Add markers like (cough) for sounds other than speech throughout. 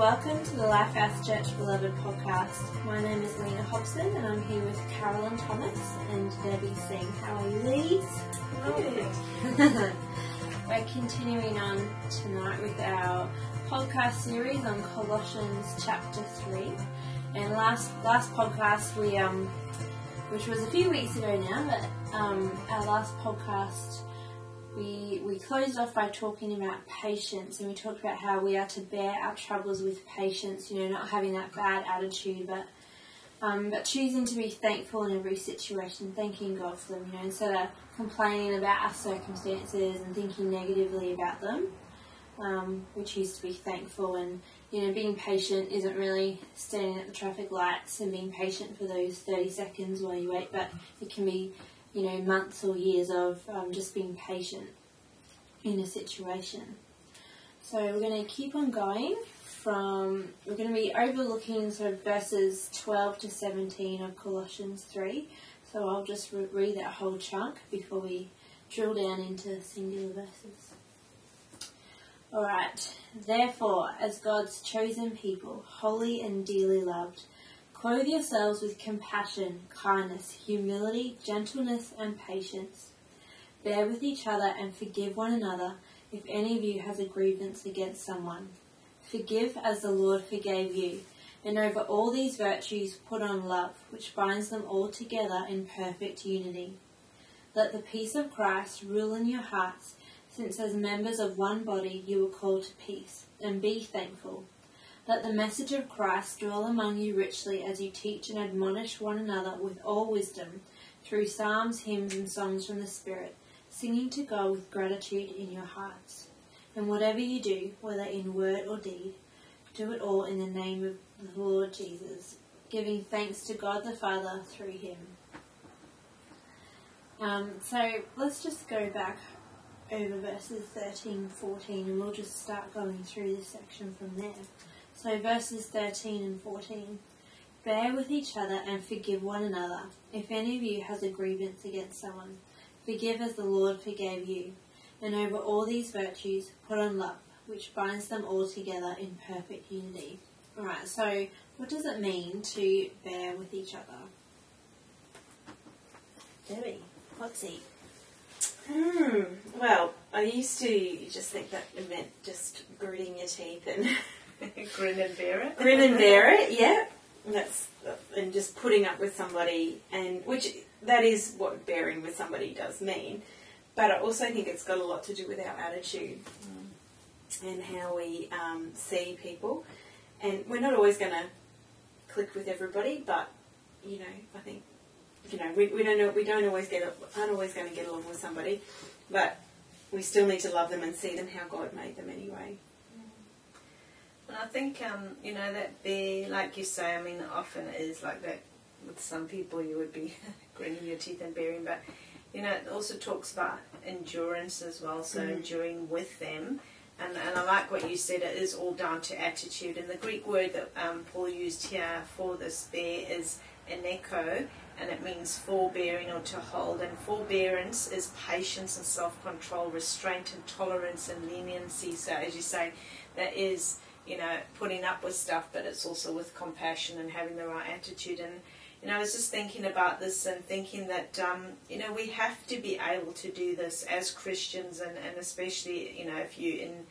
welcome to the Life Lifehouse Church Beloved podcast. My name is Lena Hobson and I'm here with Carolyn Thomas and Debbie Singh. How are you ladies? Good. We're continuing on tonight with our podcast series on Colossians chapter 3. And last last podcast we um which was a few weeks ago now, but um, our last podcast we we closed off by talking about patience and we talked about how we are to bear our troubles with patience, you know, not having that bad attitude but um, but choosing to be thankful in every situation, thanking God for them, you know, instead of complaining about our circumstances and thinking negatively about them. Um, we choose to be thankful and you know being patient isn't really standing at the traffic lights and being patient for those 30 seconds while you wait but it can be you know months or years of um, just being patient in a situation. So we're going to keep on going from we're going to be overlooking sort of verses 12 to 17 of colossians 3 so i'll just re- read that whole chunk before we drill down into singular verses. Alright, therefore, as God's chosen people, holy and dearly loved, clothe yourselves with compassion, kindness, humility, gentleness, and patience. Bear with each other and forgive one another if any of you has a grievance against someone. Forgive as the Lord forgave you. And over all these virtues put on love, which binds them all together in perfect unity. Let the peace of Christ rule in your hearts since as members of one body you were called to peace, and be thankful. Let the message of Christ dwell among you richly as you teach and admonish one another with all wisdom, through psalms, hymns, and songs from the Spirit, singing to God with gratitude in your hearts. And whatever you do, whether in word or deed, do it all in the name of the Lord Jesus, giving thanks to God the Father through him. Um, so let's just go back over verses 13 14 and we'll just start going through this section from there. So verses 13 and 14. Bear with each other and forgive one another. If any of you has a grievance against someone, forgive as the Lord forgave you. And over all these virtues put on love, which binds them all together in perfect unity. Alright, so what does it mean to bear with each other? Debbie, what's it? Hmm. Well, I used to just think that it meant just gritting your teeth and (laughs) (laughs) Grin and bear it. grin and bear it. Yeah, that's and just putting up with somebody, and which that is what bearing with somebody does mean. But I also think it's got a lot to do with our attitude and how we um, see people. And we're not always going to click with everybody, but you know, I think you know we, we don't know we don't always get aren't always going to get along with somebody, but we still need to love them and see them how God made them anyway. And I think, um, you know, that bear, like you say, I mean, often it is like that with some people, you would be (laughs) grinding your teeth and bearing, but, you know, it also talks about endurance as well, so Mm. enduring with them. And, and I like what you said, it is all down to attitude. And the Greek word that um, Paul used here for this bear is eneko, and it means forbearing or to hold. And forbearance is patience and self control, restraint and tolerance and leniency. So, as you say, that is, you know, putting up with stuff, but it's also with compassion and having the right attitude. And, you know, I was just thinking about this and thinking that, um, you know, we have to be able to do this as Christians, and, and especially, you know, if you in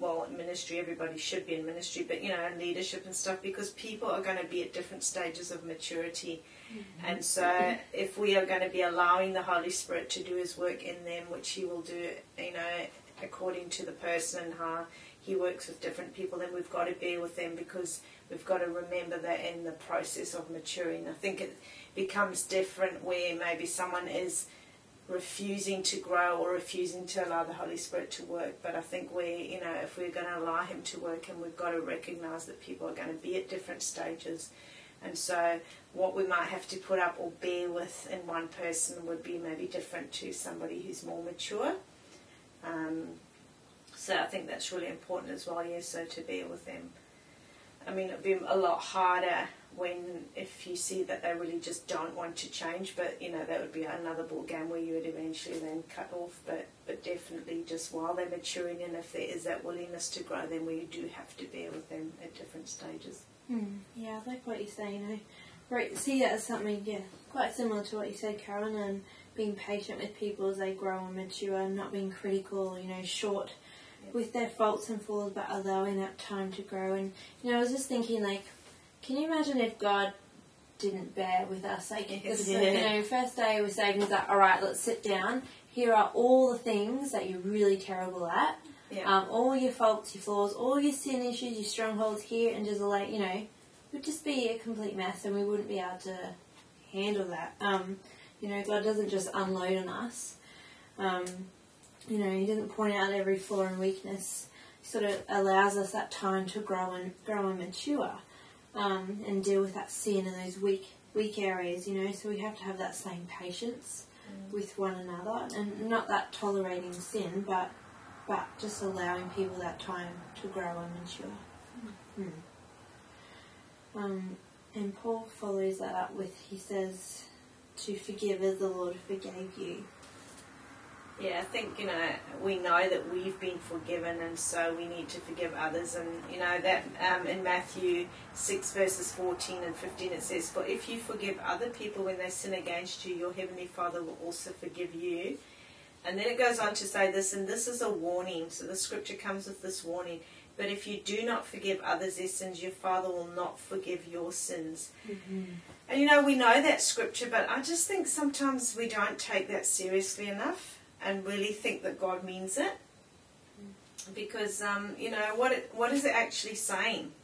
well, in ministry, everybody should be in ministry, but you know, in leadership and stuff, because people are going to be at different stages of maturity. And so, if we are going to be allowing the Holy Spirit to do His work in them, which He will do, you know, according to the person and how He works with different people, then we've got to bear with them because we've got to remember that in the process of maturing. I think it becomes different where maybe someone is refusing to grow or refusing to allow the Holy Spirit to work. But I think we, you know, if we're going to allow Him to work, and we've got to recognise that people are going to be at different stages. And so, what we might have to put up or bear with in one person would be maybe different to somebody who's more mature. Um, so I think that's really important as well. Yeah, so to bear with them. I mean, it'd be a lot harder when if you see that they really just don't want to change, but you know that would be another ball game where you would eventually then cut off. But but definitely just while they're maturing and if there is that willingness to grow, then we do have to bear with them at different stages. Hmm. Yeah, I like what you're saying. know, right? See that as something, yeah, quite similar to what you said, Karen, and being patient with people as they grow and mature, not being critical. You know, short with their faults and flaws, but allowing that time to grow. And you know, I was just thinking, like, can you imagine if God didn't bear with us? Like, Yes. you know, first day we're saved, he's like, all right, let's sit down. Here are all the things that you're really terrible at. Yeah. Um, all your faults, your flaws, all your sin issues, your strongholds here, and just like you know, it would just be a complete mess, and we wouldn't be able to handle that. Um, you know, God doesn't just unload on us. Um, you know, He doesn't point out every flaw and weakness. He sort of allows us that time to grow and grow and mature, um, and deal with that sin and those weak weak areas. You know, so we have to have that same patience with one another, and not that tolerating sin, but but just allowing people that time to grow and mature. Hmm. Um, and Paul follows that up with he says to forgive as the Lord forgave you. Yeah, I think you know we know that we've been forgiven, and so we need to forgive others. And you know that um, in Matthew six verses fourteen and fifteen it says, "For if you forgive other people when they sin against you, your heavenly Father will also forgive you." And then it goes on to say this, and this is a warning. So the scripture comes with this warning. But if you do not forgive others their sins, your Father will not forgive your sins. And you know, we know that scripture, but I just think sometimes we don't take that seriously enough and really think that God means it. Because, um, you know, what, it, what is it actually saying? (laughs)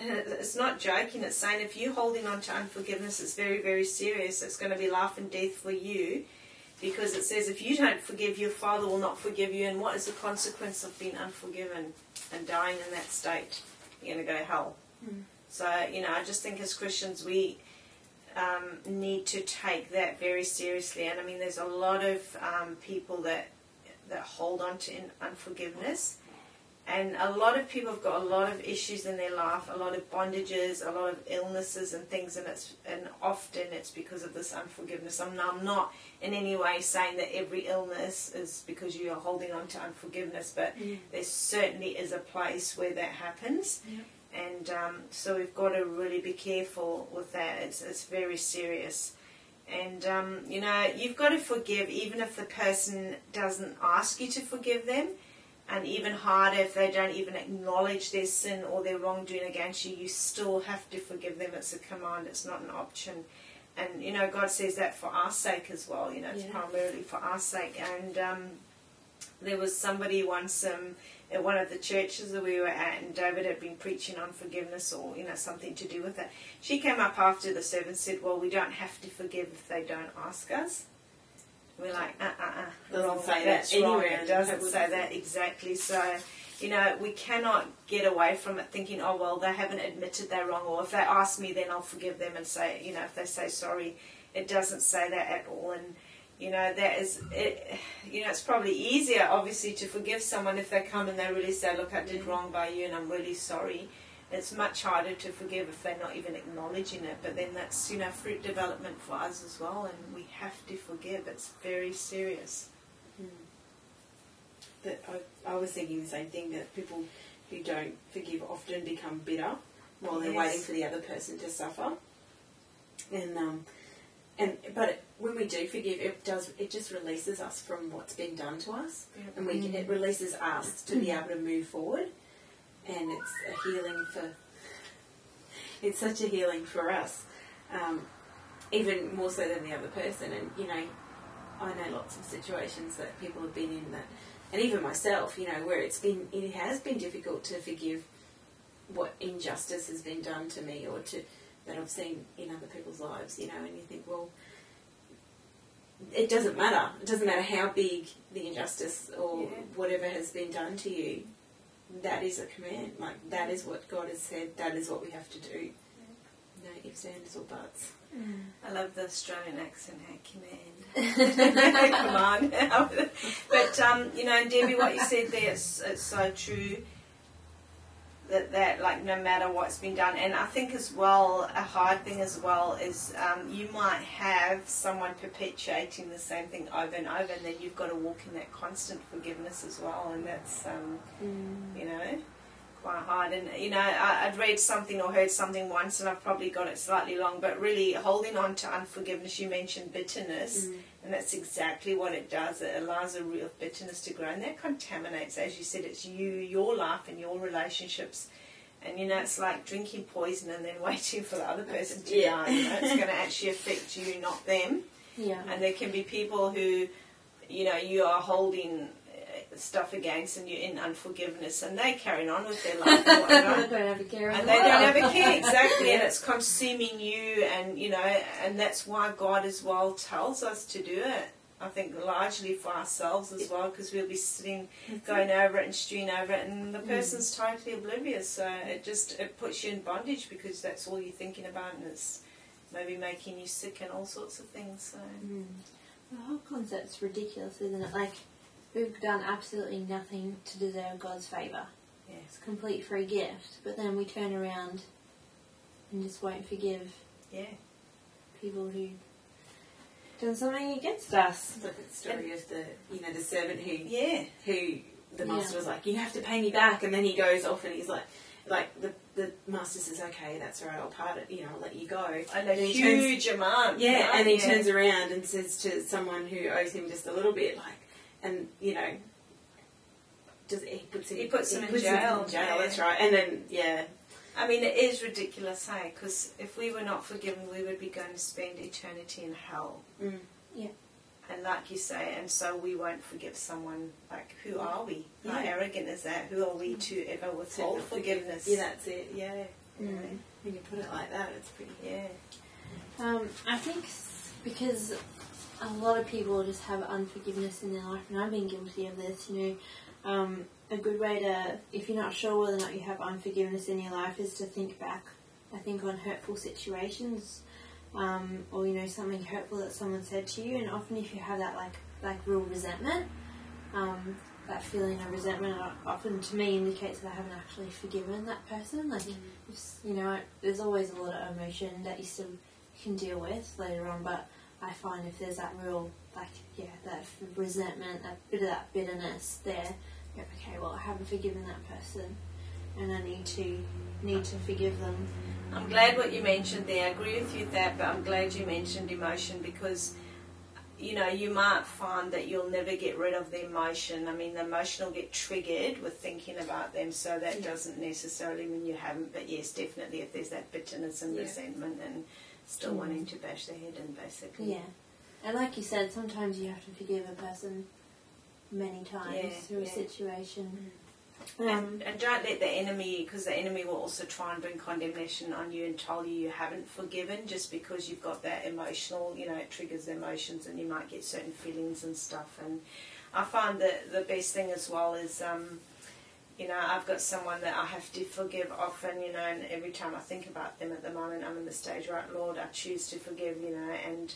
It's not joking, it's saying if you're holding on to unforgiveness, it's very, very serious. It's going to be life and death for you. Because it says if you don't forgive, your Father will not forgive you. And what is the consequence of being unforgiven and dying in that state? You're going to go hell. So, you know, I just think as Christians, we um, need to take that very seriously. And I mean, there's a lot of um, people that that hold on to unforgiveness, and a lot of people have got a lot of issues in their life, a lot of bondages, a lot of illnesses and things, and it's and often it's because of this unforgiveness. I'm, I'm not in any way saying that every illness is because you are holding on to unforgiveness, but there certainly is a place where that happens. And um, so we've got to really be careful with that. It's, it's very serious. And, um, you know, you've got to forgive even if the person doesn't ask you to forgive them. And even harder if they don't even acknowledge their sin or their wrongdoing against you, you still have to forgive them. It's a command, it's not an option. And, you know, God says that for our sake as well. You know, it's Yeah. primarily for our sake. And um, there was somebody once um, at one of the churches that we were at, and David had been preaching on forgiveness or you know something to do with it. She came up after the service and said, "Well, we don't have to forgive if they don't ask us." We're like, uh, uh, uh. Doesn't wrong. say that wrong. anywhere It doesn't say that exactly. So, you know, we cannot get away from it thinking, "Oh well, they haven't admitted they're wrong," or if they ask me, then I'll forgive them and say, you know, if they say sorry. It doesn't say that at all, and you know that is it, you know it's probably easier obviously to forgive someone if they come and they really say look i did wrong by you and i'm really sorry it's much harder to forgive if they're not even acknowledging it but then that's you know fruit development for us as well and we have to forgive it's very serious That I, I was thinking the same thing that people who don't forgive often become bitter while they're Yes. waiting for the other person to suffer. And um, and but when we do forgive, it does it just releases us from what's been done to us, and we can, it releases us to be able to move forward. And it's a healing for. It's such a healing for us, um, even more so than the other person. And you know, I know lots of situations that people have been in that, and even myself, you know, where it's been, it has been difficult to forgive what injustice has been done to me or to that I've seen in other people's lives, you know, and you think, well, it doesn't matter. It doesn't matter how big the injustice or Yeah. whatever has been done to you. That is a command. Like that is what God has said. That is what we have to do. No ifs, ands, or buts. i love the australian accent hey command (laughs) (laughs) come on (laughs) but um, you know debbie what you said there it's, it's so true that that like no matter what's been done and i think as well a hard thing as well is um, you might have someone perpetuating the same thing over and over and then you've got to walk in that constant forgiveness as well and that's um, Mm. you know quite hard and you know I, i'd read something or heard something once and i've probably got it slightly wrong but really holding on to unforgiveness you mentioned bitterness Mm. And that's exactly what it does. It allows a root of bitterness to grow, and that contaminates, as you said, it's you, your life, and your relationships. And you know, it's like drinking poison and then (laughs) waiting for the other person to Yeah. die. You know, it's going (laughs) to actually affect you, not them. Yeah. And there can be people who, you know, you are holding stuff against, and you're in unforgiveness, and they carrying on with their life. and whatnot. don't have a care And the they don't have a care (laughs) exactly, and it's consuming you, and you know, and that's why God as well tells us to do it. I think largely for ourselves as well, because we'll be sitting, going over it and stewing over it, and the person's totally oblivious. So it just it puts you in bondage because that's all you're thinking about, and it's maybe making you sick and all sorts of things. So Mm. The whole concept's ridiculous, isn't it? Like, we've done absolutely nothing to deserve God's favour. yes, It's a complete free gift, but then we turn around and just won't forgive yeah, people who done something against us. It's like the story of the you know the servant who yeah, who the master Yeah. was like, you have to pay me back, and then he goes off and he's like, like the the master says, okay, that's all right, I'll part it, you know, I'll let you go. and a And he turns- huge amount. Yeah, right? and he yeah. turns around and says to someone who owes him just a little bit, like, and you know, does he puts him, He puts him in puts jail, in jail. yeah. That's right, and then yeah, I mean, it is ridiculous, hey? Because if we were not forgiven, we would be going to spend eternity in hell. Mm. Yeah. And like you say, and so we won't forgive someone. Like, who are we? How arrogant is that? Who are we to ever withhold forgiveness? Yeah, that's it. Yeah, Mm. when you put it like that, it's pretty. Yeah. Um, I think because a lot of people just have unforgiveness in their life, and I've been guilty of this. You know, um, a good way to, if you're not sure whether or not you have unforgiveness in your life, is to think back. I think on hurtful situations, um, or you know something hurtful that someone said to you, and often if you have that like like real resentment, um, that feeling of resentment often to me indicates that I haven't actually forgiven that person. Like, it's, you know, there's always a lot of emotion that you still can deal with later on, but I find if there's that real, like, yeah, that resentment, that bit of that bitterness there, you're, okay, well, I haven't forgiven that person, and I need to need to forgive them. I'm glad what you mentioned there. I agree with you with that, but I'm glad you mentioned emotion because, you know, you might find that you'll never get rid of the emotion. I mean, the emotion will get triggered with thinking about them, so that Yeah. doesn't necessarily mean you haven't. But yes, definitely, if there's that bitterness and Yeah. resentment and still Mm. wanting to bash their head in, basically. Yeah, and like you said, sometimes you have to forgive a person many times Yeah, through a yeah. situation. And, Um, and don't let the enemy, because the enemy will also try and bring condemnation on you and tell you you haven't forgiven just because you've got that emotional, you know, it triggers emotions and you might get certain feelings and stuff. And I find that the best thing as well is, um, you know, I've got someone that I have to forgive often, you know, and every time I think about them at the moment, I'm in the stage, right, Lord, I choose to forgive, you know, and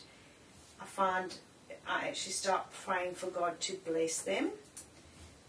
I find I actually start praying for God to bless them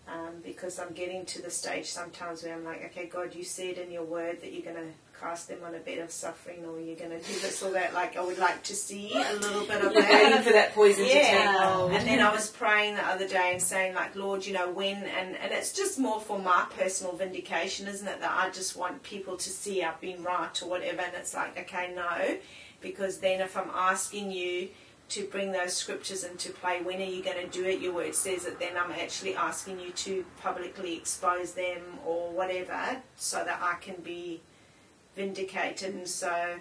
um, because I'm getting to the stage sometimes where I'm like, okay, God, you said in your word that you're going to cast them on a bed of suffering or you're going to do this or that. Like, I would like to see a little bit of (laughs) that. for that poison to take hold. and then I was praying the other day and saying, like, Lord, you know, when, and, and it's just more for my personal vindication, isn't it? That I just want people to see I've been right or whatever, and it's like, okay, no, because then if I'm asking you to bring those scriptures into play, when are you going to do it? Your word says it, then I'm actually asking you to publicly expose them or whatever so that I can be vindicated. And so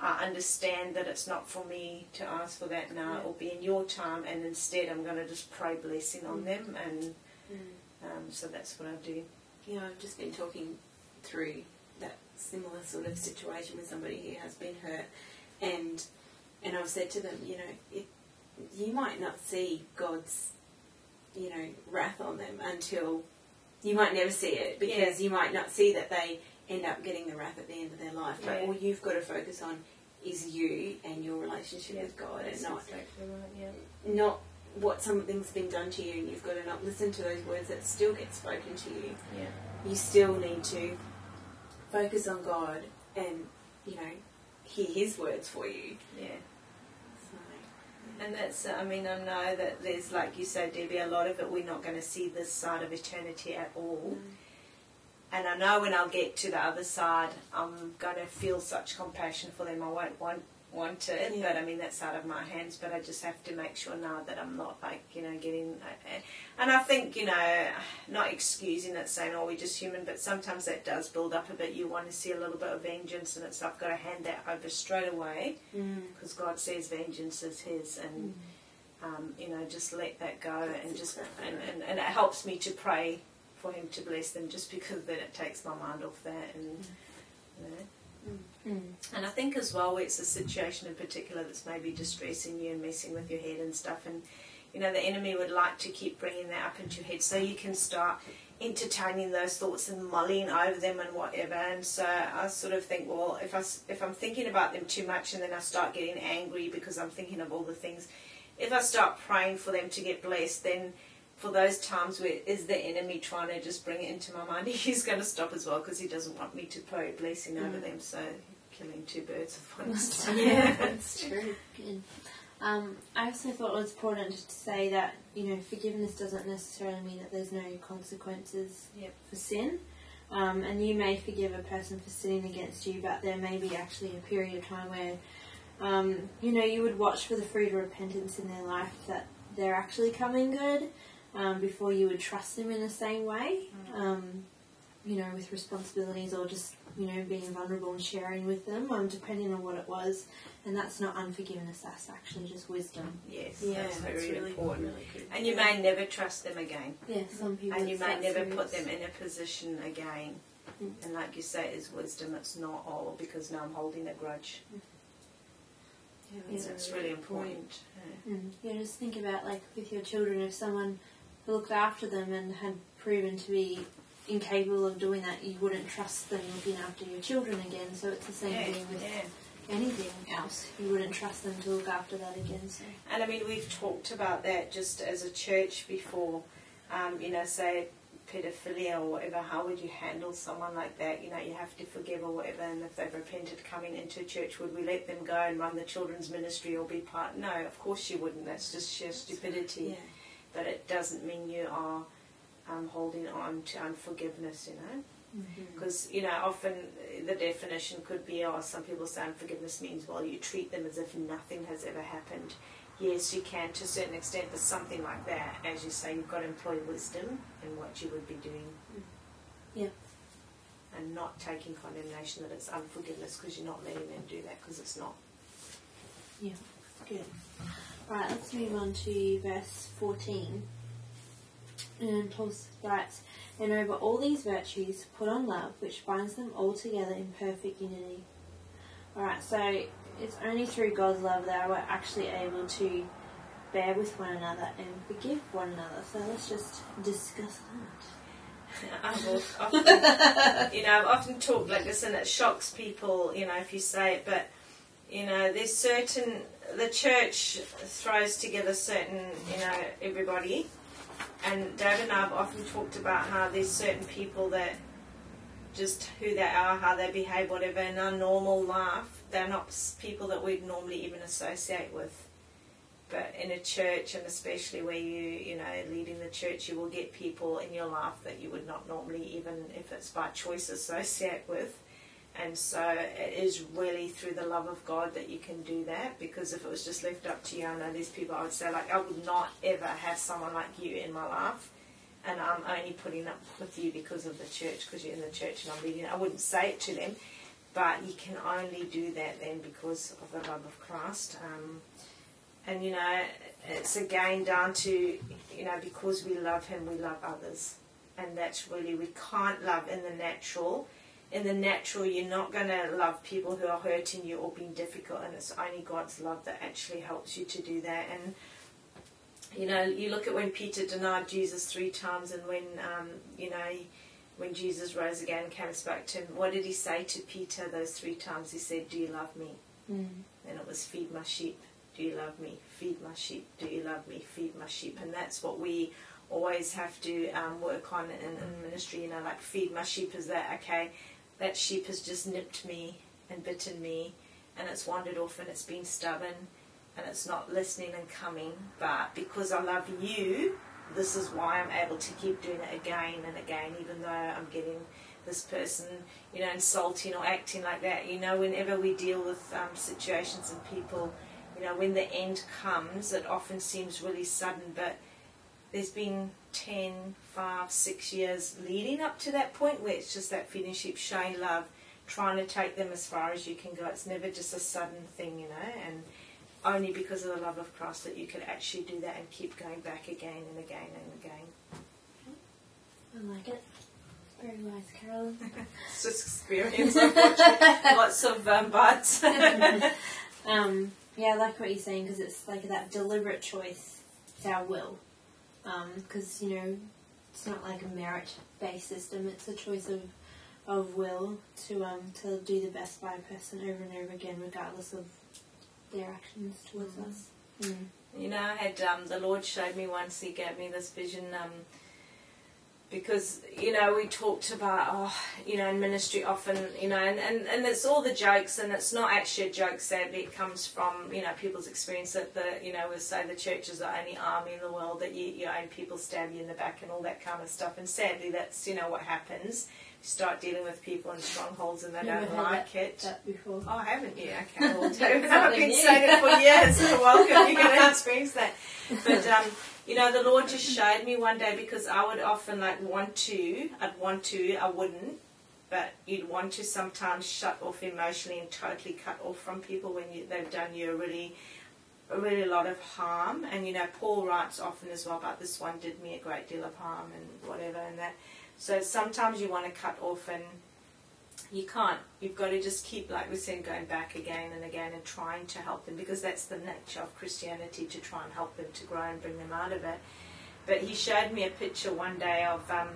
I understand that it's not for me to ask for that now, it will be in your time, and instead I'm going to just pray blessing on mm. them, and mm. um, so that's what I do. you know, I've just been talking through that similar sort of situation with somebody who has been hurt, and and I've said to them, you know, it, you might not see God's, you know, wrath on them until you might never see it because you might not see that they end up getting the wrath at the end of their life. But Yeah. all you've got to focus on is you and your relationship with God, and not exactly right, yeah. not what something's been done to you, and you've got to not listen to those words that still get spoken to you Yeah. you still need to focus on God and, you know, hear His words for you. Yeah. And that's, I mean, I know that there's, like you say, Debbie, a lot of it we're not going to see this side of eternity at all. Mm. And I know when I'll get to the other side, I'm going to feel such compassion for them. I won't want, want it, Yeah. but I mean, that's out of my hands. But I just have to make sure now that I'm not, like, you know, getting. uh, And I think, you know, not excusing it, saying, oh, we're just human, but sometimes that does build up a bit. You want to see a little bit of vengeance, and it's, I've got to hand that over straight away Mm. because God says vengeance is His, and um, you know, just let that go, That's and just exactly and, and, and it helps me to pray for Him to bless them, just because then it takes my mind off that, and you know. Mm. And I think as well, it's a situation in particular that's maybe distressing you and messing with your head and stuff, and you know, the enemy would like to keep bringing that up into your head, so you can start entertaining those thoughts and mulling over them and whatever. And so I sort of think, well, if I if I'm thinking about them too much and then I start getting angry because I'm thinking of all the things, if I start praying for them to get blessed, then for those times where is the enemy trying to just bring it into my mind, (laughs) he's going to stop as well because he doesn't want me to a blessing over Mm. them. So killing two birds with one (laughs) stone. Yeah, (laughs) that's true. Um, I also thought it was important to say that you know forgiveness doesn't necessarily mean that there's no consequences Yep. for sin. Um, and you may forgive a person for sinning against you, but there may be actually a period of time where um, you know you would watch for the fruit of repentance in their life that they're actually coming good um, before you would trust them in the same way. Um, you know, with responsibilities or just you know being vulnerable and sharing with them, um, depending on what it was. And that's not unforgiveness, that's actually just wisdom. Yes, Yeah, that's that's very really, important. really good. And you may never trust them again. Yeah, some people. And you may never serious. put them in a position again. Mm. And like you say, it's wisdom, it's not all because now I'm holding a grudge. Yeah, Yeah. So it's really important. Yeah. Mm. Yeah, just think about like with your children, if someone looked after them and had proven to be incapable of doing that, you wouldn't trust them looking after your children again. So it's the same Yeah, thing with yeah. anything else. You wouldn't trust them to look after that again. So And I mean, we've talked about that just as a church before. Um, you know, say pedophilia or whatever. How would you handle someone like that? You know, you have to forgive or whatever. And if they've repented coming into a church, would we let them go and run the children's ministry or be part? No, of course you wouldn't. That's just sheer stupidity. Yeah. But it doesn't mean you are um, holding on to unforgiveness. You know. Because, you know, often the definition could be, oh, some people say unforgiveness means, well, you treat them as if nothing has ever happened. Yes, you can to a certain extent, but something like that, as you say, you've got to employ wisdom in what you would be doing. Yeah. And not taking condemnation that it's unforgiveness because you're not letting them do that because it's not. Yeah. Good. Right, let's move on to verse fourteen. And Paul writes, "And over all these virtues, put on love, which binds them all together in perfect unity." All right, so it's only through God's love that we're actually able to bear with one another and forgive one another. So let's just discuss that. (laughs) (laughs) I've often, you know, I've often talked like this, and it shocks people, you know, if you say it. But you know, there's certain the church throws together certain, you know, everybody. And Dave and I have often talked about how there's certain people that just who they are, how they behave, whatever. In our normal life, they're not people that we'd normally even associate with. But in a church, and especially where you, you know, leading the church, you will get people in your life that you would not normally, even if it's by choice, associate with. And so it is really through the love of God that you can do that. Because if it was just left up to you, I know there's people I would say, like, I would not ever have someone like you in my life. And I'm only putting up with you because of the church, because you're in the church and I'm leading. I wouldn't say it to them, but you can only do that then because of the love of Christ. Um, and you know, it's again down to you know because we love Him, we love others, and that's really we can't love in the natural. In the natural, you're not going to love people who are hurting you or being difficult, and it's only God's love that actually helps you to do that. And you know, you look at when Peter denied Jesus three times, and when um, you know. When Jesus rose again and came back to him, what did he say to Peter those three times? He said, Do you love me? Mm. And it was, Feed my sheep. Do you love me? Feed my sheep. Do you love me? Feed my sheep. And that's what we always have to um, work on in, in ministry. You know, like feed my sheep is that okay? That sheep has just nipped me and bitten me, and it's wandered off and it's been stubborn and it's not listening and coming. But because I love you, this is why I'm able to keep doing it again and again, even though I'm getting this person, you know, insulting or acting like that. You know, whenever we deal with um, situations and people, you know, when the end comes, it often seems really sudden, but there's been 10, 5, 6 years leading up to that point where it's just that sheep, showing love, trying to take them as far as you can go. It's never just a sudden thing, you know, and only because of the love of Christ that you can actually do that and keep going back again and again and again. I like it. Very wise, Carolyn. (laughs) It's just experience. (laughs) Lots of um, buts. (laughs) um, yeah, I like what you're saying because it's like that deliberate choice. It's our will. Because, you know, it's not like a merit based system, it's a choice of of will to um to do the best by a person over and over again regardless of their actions towards Mhm. us. Mm. You know, I had um, the Lord showed me once. He gave me this vision um, because you know we talked about oh you know in ministry often you know and, and, and it's all the jokes and it's not actually a joke. Sadly, it comes from you know people's experience that the you know we say the church is the only army in the world that you you own people stab you in the back and all that kind of stuff. And sadly, that's you know what happens. Start dealing with people in strongholds and they Never don't like it. That before. Oh, haven't you? Okay, well, (laughs) I've been saying it for years. So welcome, you're going to experience that. But um, you know, the Lord just showed me one day because I would often like want to, I'd want to, I wouldn't, but you'd want to sometimes shut off emotionally and totally cut off from people when you, they've done you a really, a really lot of harm. And you know, Paul writes often as well about this one did me a great deal of harm and whatever and that. So sometimes you want to cut off and you can't. You've got to just keep, like we said, going back again and again and trying to help them because that's the nature of Christianity to try and help them to grow and bring them out of it. But he showed me a picture one day of um,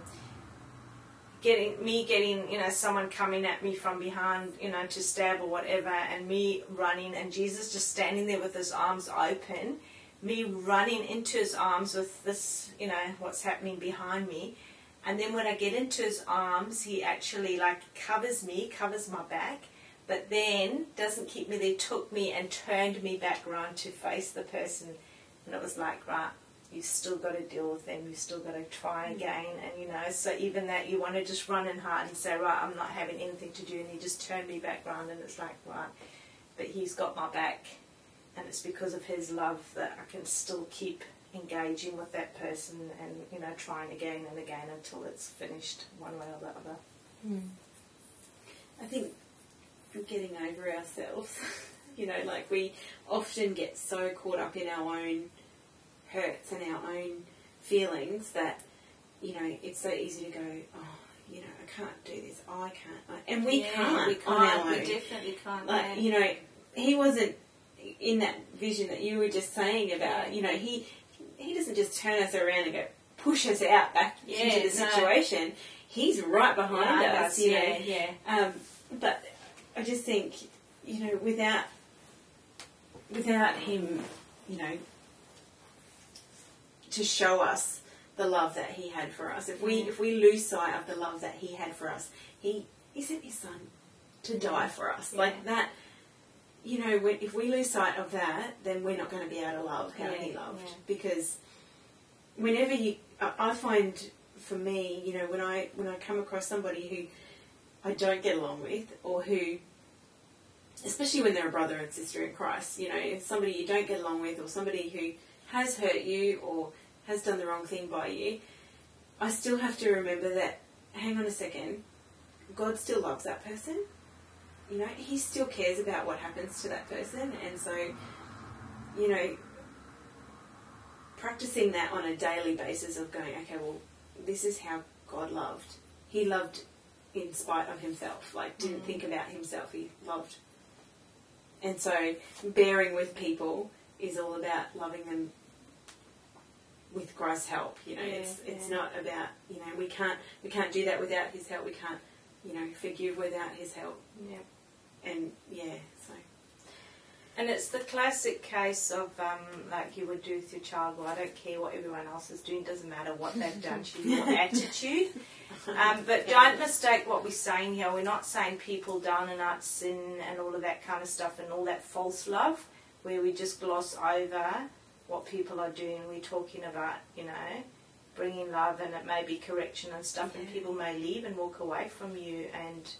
getting me getting, you know, someone coming at me from behind, you know, to stab or whatever, and me running, and Jesus just standing there with his arms open, me running into his arms with this, you know, what's happening behind me. And then when I get into his arms, he actually like covers me, covers my back, but then doesn't keep me there, took me and turned me back around to face the person. And it was like, right, you've still got to deal with them, you've still got to try mm. again. And you know, so even that you want to just run in hard and say, right, I'm not having anything to do. And he just turned me back around and it's like, right, but he's got my back. And it's because of his love that I can still keep engaging with that person and you know trying again and again until it's finished one way or the other. Mm. I think we're getting over ourselves. (laughs) you know, like we often get so caught up in our own hurts and our own feelings that, you know, it's so easy to go, oh, you know, I can't do this, I can't. And we Yeah, can't we on our can't. own. We definitely can't. like yeah. you know he wasn't in that vision that you were just saying about you know he he doesn't just turn us around and go push us out back Yeah, into the no. situation. He's right behind Yeah, us you know. yeah, um, but I just think you know without without him you know to show us the love that he had for us. If we Mm. if we lose sight of the love that he had for us he he sent his son to die for us. Like that you know when, if we lose sight of that then we're not going to be able to love how Yeah, he loved yeah. because whenever you I, I find for me you know when I when I come across somebody who I don't get along with or who especially when they're a brother and sister in Christ you know if somebody you don't get along with or somebody who has hurt you or has done the wrong thing by you I still have to remember that hang on a second God still loves that person you know he still cares about what happens to that person and so you know practicing that on a daily basis of going okay well this is how God loved he loved in spite of himself like didn't Mm. think about himself he loved and so bearing with people is all about loving them with Christ's help. You know, Yeah, it's it's yeah. not about you know we can't we can't do that without His help. We can't you know forgive without His help. Yeah. And yeah, so And it's the classic case of um, like you would do with your child. Well, I don't care what everyone else is doing. Doesn't matter what they've done to you. Your (laughs) attitude. Um, but don't mistake what we're saying here. We're not saying people down and out sin and all of that kind of stuff and all that false love, where we just gloss over what people are doing. We're talking about, you know, bringing love and it may be correction and stuff, and people may leave and walk away from you. And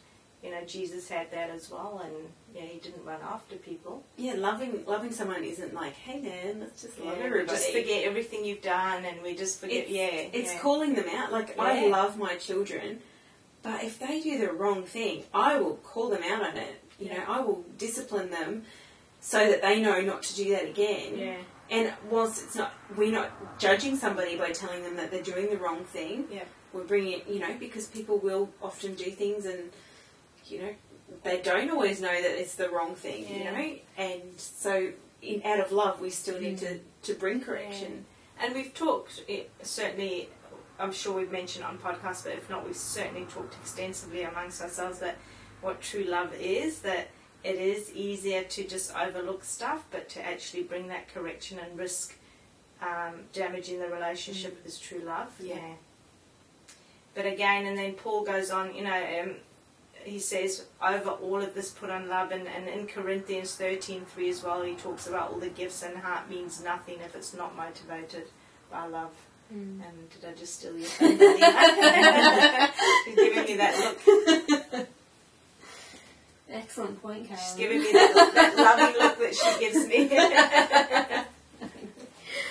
you know, Jesus had that as well, and yeah, he didn't run after people. Yeah, loving loving someone isn't like, hey man, let's just love Yeah, everybody. just forget everything you've done, and we just forget. It's, yeah, it's yeah. calling them out. Like I love my children, but if they do the wrong thing, I will call them out on it. You know, I will discipline them so that they know not to do that again. Yeah, And whilst it's not, we're not judging somebody by telling them that they're doing the wrong thing. Yeah. We're bringing it, you know, because people will often do things and, you know, they don't always know that it's the wrong thing, you know. And so, in out of love, we still need to to bring correction. and we've talked it, certainly. I'm sure we've mentioned on podcasts, but if not, we've certainly talked extensively amongst ourselves that what true love is. That it is easier to just overlook stuff, but to actually bring that correction and risk um, damaging the relationship is true love. Yeah. But again, and then Paul goes on, you know, um, he says, over all of this put on love. And, and in Corinthians 13 3 as well, he talks about all the gifts and heart means nothing if it's not motivated by love. Mm. And did I just steal your? She's (laughs) giving me that look. Excellent point, Carol. She's giving me that, look, that loving look that she gives me. (laughs)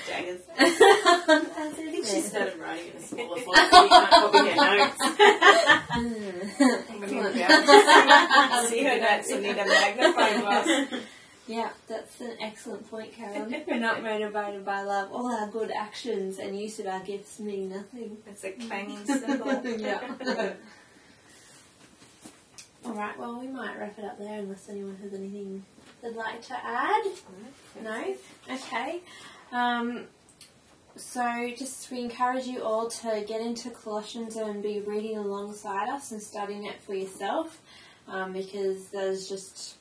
Daggers. I think she started writing in a smaller font you can't copy her notes. (laughs) I'm going to be able to see, see her notes and need a magnifying glass. Yeah, that's an excellent point, Carolyn. (laughs) We're not motivated by love. All our good actions and use of our gifts mean nothing. It's a clanging (laughs) cymbal. yeah. (laughs) All right. Well, we might wrap it up there unless anyone has anything they'd like to add. No. Okay. Um, so, just we encourage you all to get into Colossians and be reading alongside us and studying it for yourself, um, because that is just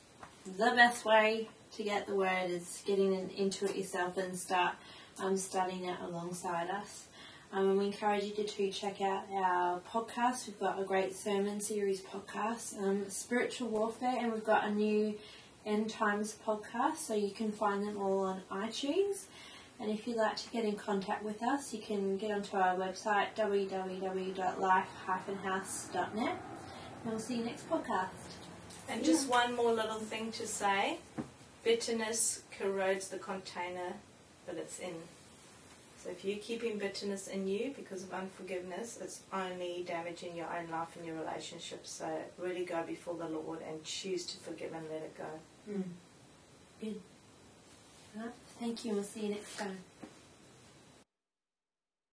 the best way to get the word is getting in, into it yourself and start um, studying it alongside us. Um, and we encourage you to, to check out our podcast. We've got a great sermon series podcast, um, Spiritual Warfare, and we've got a new End Times podcast, so you can find them all on iTunes. And if you'd like to get in contact with us, you can get onto our website www.life-house.net. And we'll see you next podcast. And just one more little thing to say bitterness corrodes the container that it's in. So if you're keeping bitterness in you because of unforgiveness, it's only damaging your own life and your relationships. So really go before the Lord and choose to forgive and let it go. Hmm. Good. Right, Thank you, we'll see you next time.